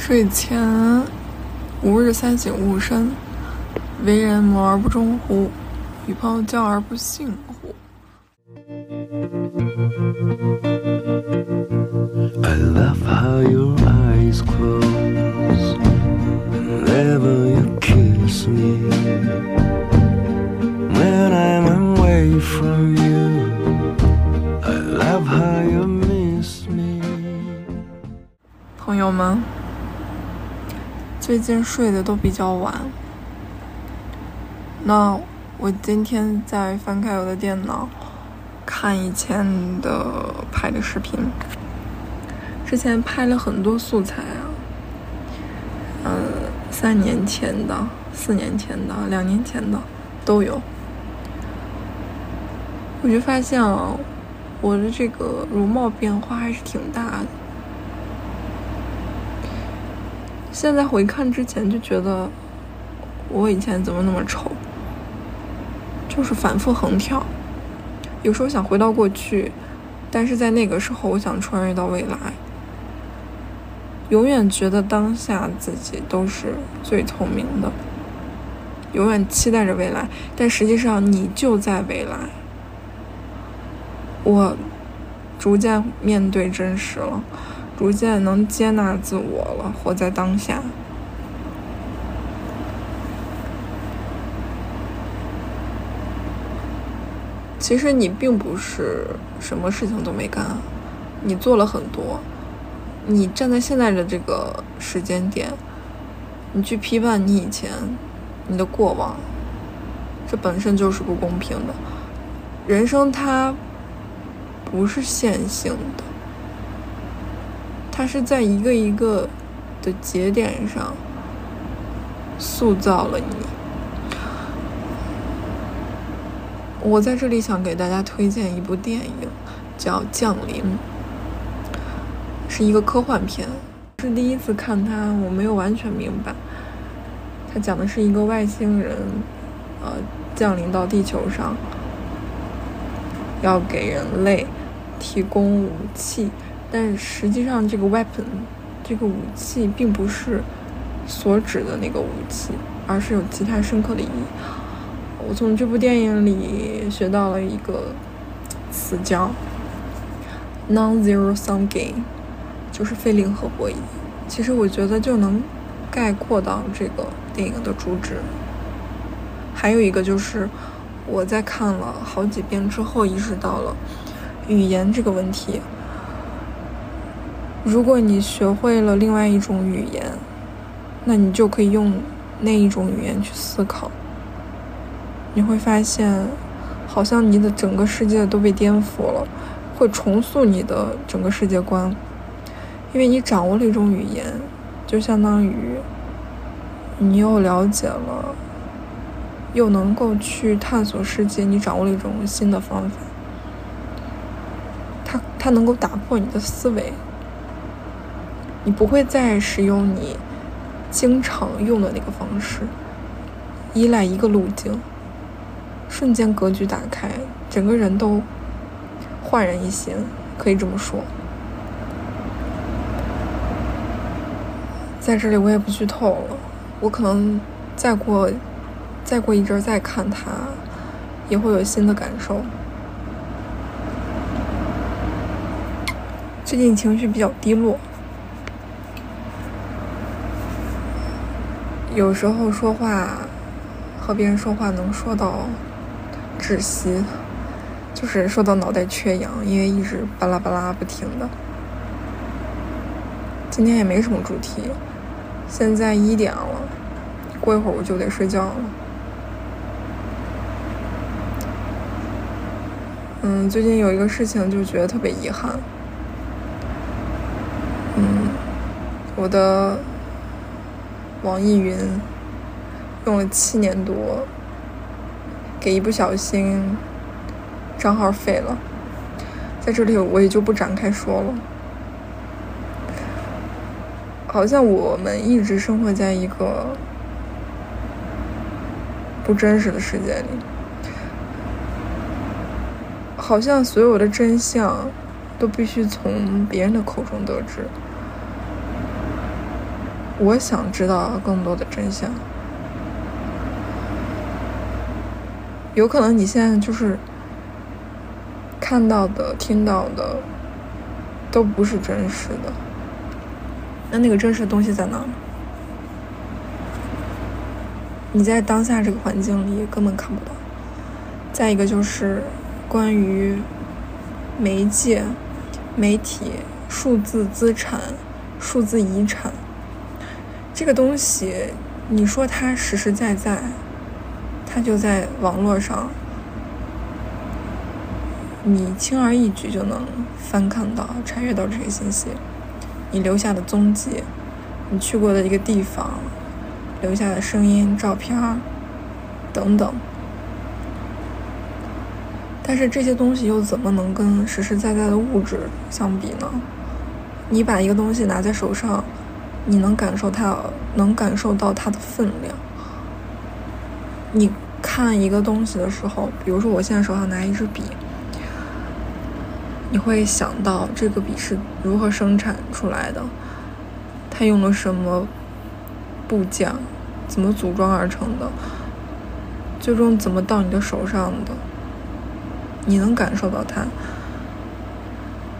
睡前吾日三省吾身：为人谋而不忠乎？与朋友交而不信乎？I love how your eyes close whenever you kiss me. When I'm away from you, I love how you miss me. 朋友们，最近睡得都比较晚。那我今天在翻开我的电脑，看以前的拍的视频。之前拍了很多素材啊，嗯，三年前的、四年前的、两年前的都有。我就发现啊，我的这个容貌变化还是挺大的。现在回看之前就觉得，我以前怎么那么丑？就是反复横跳，有时候想回到过去，但是在那个时候我想穿越到未来。永远觉得当下自己都是最聪明的，永远期待着未来，但实际上你就在未来。我逐渐面对真实了。逐渐能接纳自我了，活在当下。其实你并不是什么事情都没干，你做了很多。你站在现在的这个时间点，你去批判你以前、你的过往，这本身就是不公平的。人生它不是线性的。它是在一个一个的节点上塑造了你。我在这里想给大家推荐一部电影，叫《降临》，是一个科幻片。是第一次看它，我没有完全明白。它讲的是一个外星人，呃，降临到地球上，要给人类提供武器。但实际上，这个 weapon，这个武器并不是所指的那个武器，而是有其他深刻的意义。我从这部电影里学到了一个词叫 “non-zero sum game”，就是非零和博弈。其实我觉得就能概括到这个电影的主旨。还有一个就是我在看了好几遍之后，意识到了语言这个问题。如果你学会了另外一种语言，那你就可以用那一种语言去思考。你会发现，好像你的整个世界都被颠覆了，会重塑你的整个世界观。因为你掌握了一种语言，就相当于你又了解了，又能够去探索世界。你掌握了一种新的方法，它它能够打破你的思维。你不会再使用你经常用的那个方式，依赖一个路径，瞬间格局打开，整个人都焕然一新，可以这么说。在这里我也不剧透了，我可能再过再过一阵再看它，也会有新的感受。最近情绪比较低落。有时候说话和别人说话能说到窒息，就是说到脑袋缺氧，因为一直巴拉巴拉不停的。今天也没什么主题，现在一点了，过一会儿我就得睡觉了。嗯，最近有一个事情就觉得特别遗憾。嗯，我的。网易云用了七年多，给一不小心账号废了，在这里我也就不展开说了。好像我们一直生活在一个不真实的世界里，好像所有的真相都必须从别人的口中得知。我想知道更多的真相。有可能你现在就是看到的、听到的都不是真实的，那那个真实的东西在哪？你在当下这个环境里根本看不到。再一个就是关于媒介、媒体、数字资产、数字遗产这个东西，你说它实实在在，它就在网络上，你轻而易举就能翻看到、查阅到这些信息。你留下的踪迹，你去过的一个地方。留下的声音、照片等等，但是这些东西又怎么能跟实实在在的物质相比呢？你把一个东西拿在手上，你能感受它，能感受到它的分量。你看一个东西的时候，比如说我现在手上拿一支笔，你会想到这个笔是如何生产出来的，它用了什么？部件怎么组装而成的？最终怎么到你的手上的？你能感受到它，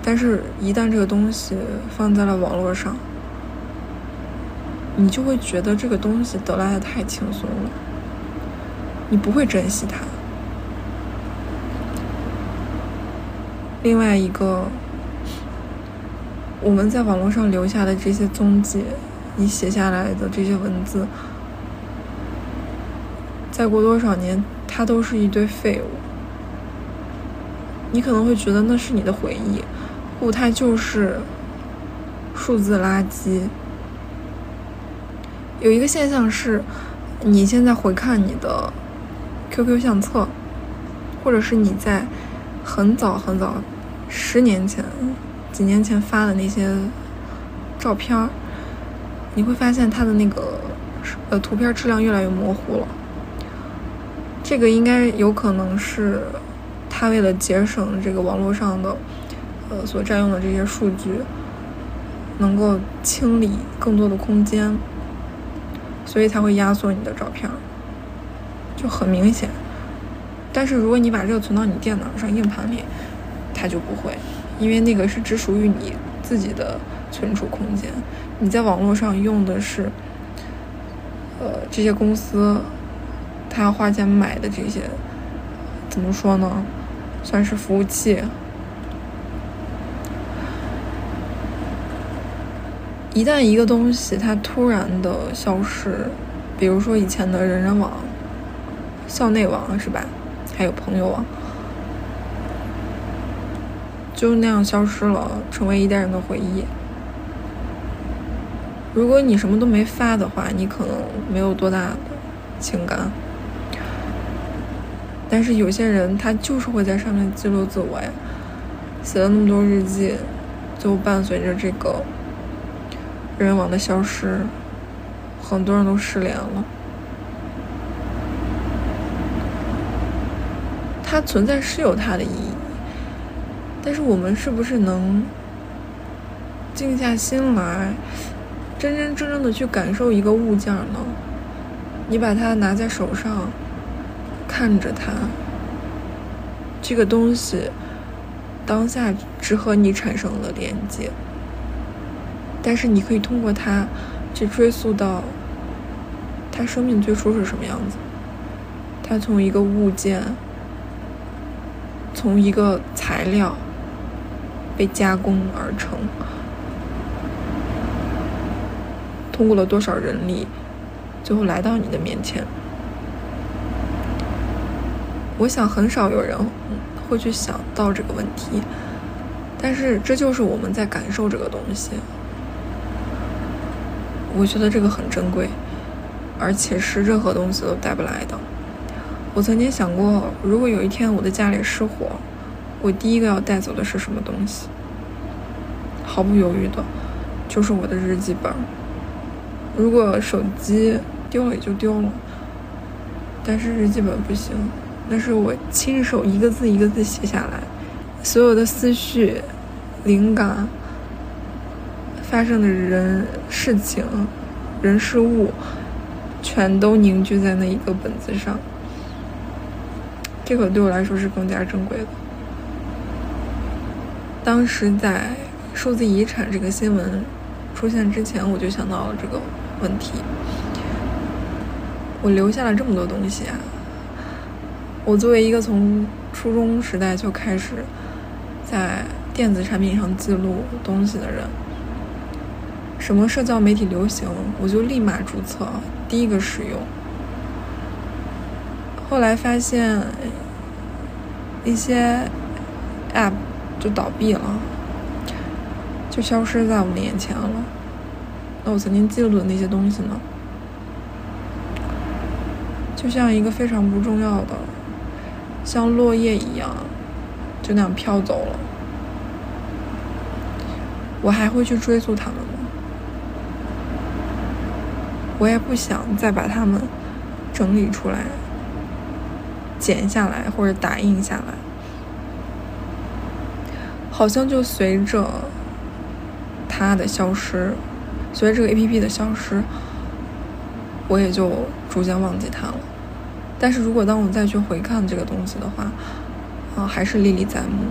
但是，一旦这个东西放在了网络上，你就会觉得这个东西得来的太轻松了，你不会珍惜它。另外一个，我们在网络上留下的这些踪迹。你写下来的这些文字，再过多少年，它都是一堆废物。你可能会觉得那是你的回忆，不，它就是数字垃圾。有一个现象是，你现在回看你的 QQ 相册，或者是你在很早很早十年前、几年前发的那些照片儿。你会发现它的那个呃图片质量越来越模糊了，这个应该有可能是它为了节省这个网络上的呃所占用的这些数据，能够清理更多的空间，所以才会压缩你的照片，就很明显。但是如果你把这个存到你电脑上硬盘里，它就不会，因为那个是只属于你自己的。存储空间，你在网络上用的是，呃，这些公司，他花钱买的这些，怎么说呢？算是服务器。一旦一个东西它突然的消失，比如说以前的人人网、校内网是吧？还有朋友网，就那样消失了，成为一代人的回忆。如果你什么都没发的话，你可能没有多大的情感。但是有些人他就是会在上面记录自我呀，写了那么多日记，就伴随着这个人网的消失，很多人都失联了。它存在是有它的意义，但是我们是不是能静下心来？真真正正的去感受一个物件呢？你把它拿在手上，看着它，这个东西当下只和你产生了连接，但是你可以通过它去追溯到它生命最初是什么样子。它从一个物件，从一个材料被加工而成。通过了多少人力，最后来到你的面前？我想很少有人会去想到这个问题，但是这就是我们在感受这个东西。我觉得这个很珍贵，而且是任何东西都带不来的。我曾经想过，如果有一天我的家里失火，我第一个要带走的是什么东西？毫不犹豫的，就是我的日记本。如果手机丢了也就丢了，但是日记本不行，那是我亲手一个字一个字写下来，所有的思绪、灵感、发生的人、事情、人事物，全都凝聚在那一个本子上。这个对我来说是更加珍贵的。当时在数字遗产这个新闻出现之前，我就想到了这个问题。我留下了这么多东西啊！我作为一个从初中时代就开始在电子产品上记录东西的人，什么社交媒体流行，我就立马注册，第一个使用。后来发现一些 App 就倒闭了，就消失在我们眼前了。那我曾经记录的那些东西呢？就像一个非常不重要的，像落叶一样，就那样飘走了。我还会去追溯他们吗？我也不想再把它们整理出来、剪下来或者打印下来，好像就随着它的消失，随着这个 A P P 的消失，我也就逐渐忘记它了。但是如果当我再去回看这个东西的话，啊，还是历历在目。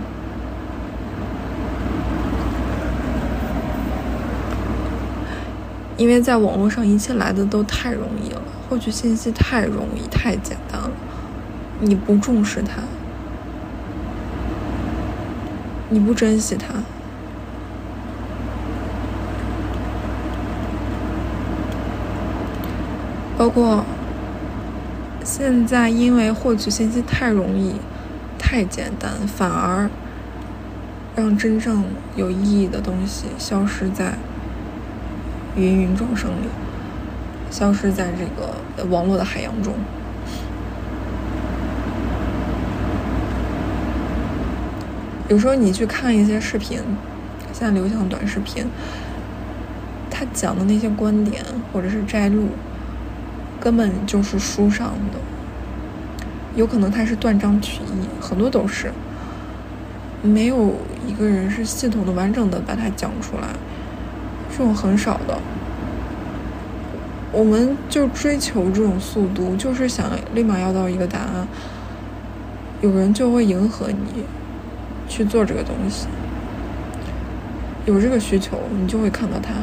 因为在网络上，一切来的都太容易了，获取信息太容易、太简单了。你不重视它，你不珍惜它，包括。现在因为获取信息太容易、太简单，反而让真正有意义的东西消失在芸芸众生里，消失在这个网络的海洋中。有时候你去看一些视频，现在流行的短视频，他讲的那些观点或者是摘录。根本就是书上的，有可能他是断章取义，很多都是，没有一个人是系统的、完整的把它讲出来，这种很少的。我们就追求这种速度，就是想立马要到一个答案，有人就会迎合你去做这个东西，有这个需求，你就会看到它。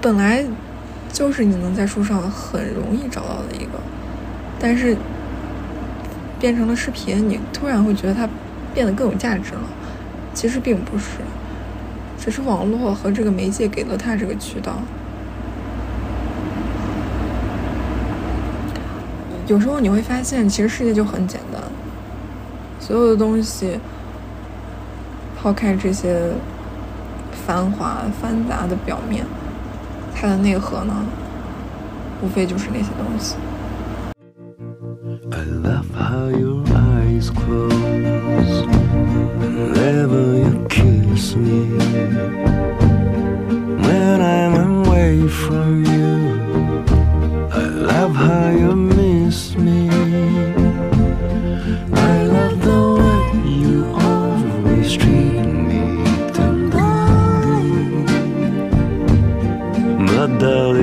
本来。就是你能在书上很容易找到的一个，但是变成了视频，你突然会觉得它变得更有价值了。其实并不是，只是网络和这个媒介给了他这个渠道。有时候你会发现，其实世界就很简单，所有的东西，抛开这些繁华繁杂的表面。它的内核呢，无非就是那些东西。I love how you miss me. I love the way you always treat me tenderly. But darling.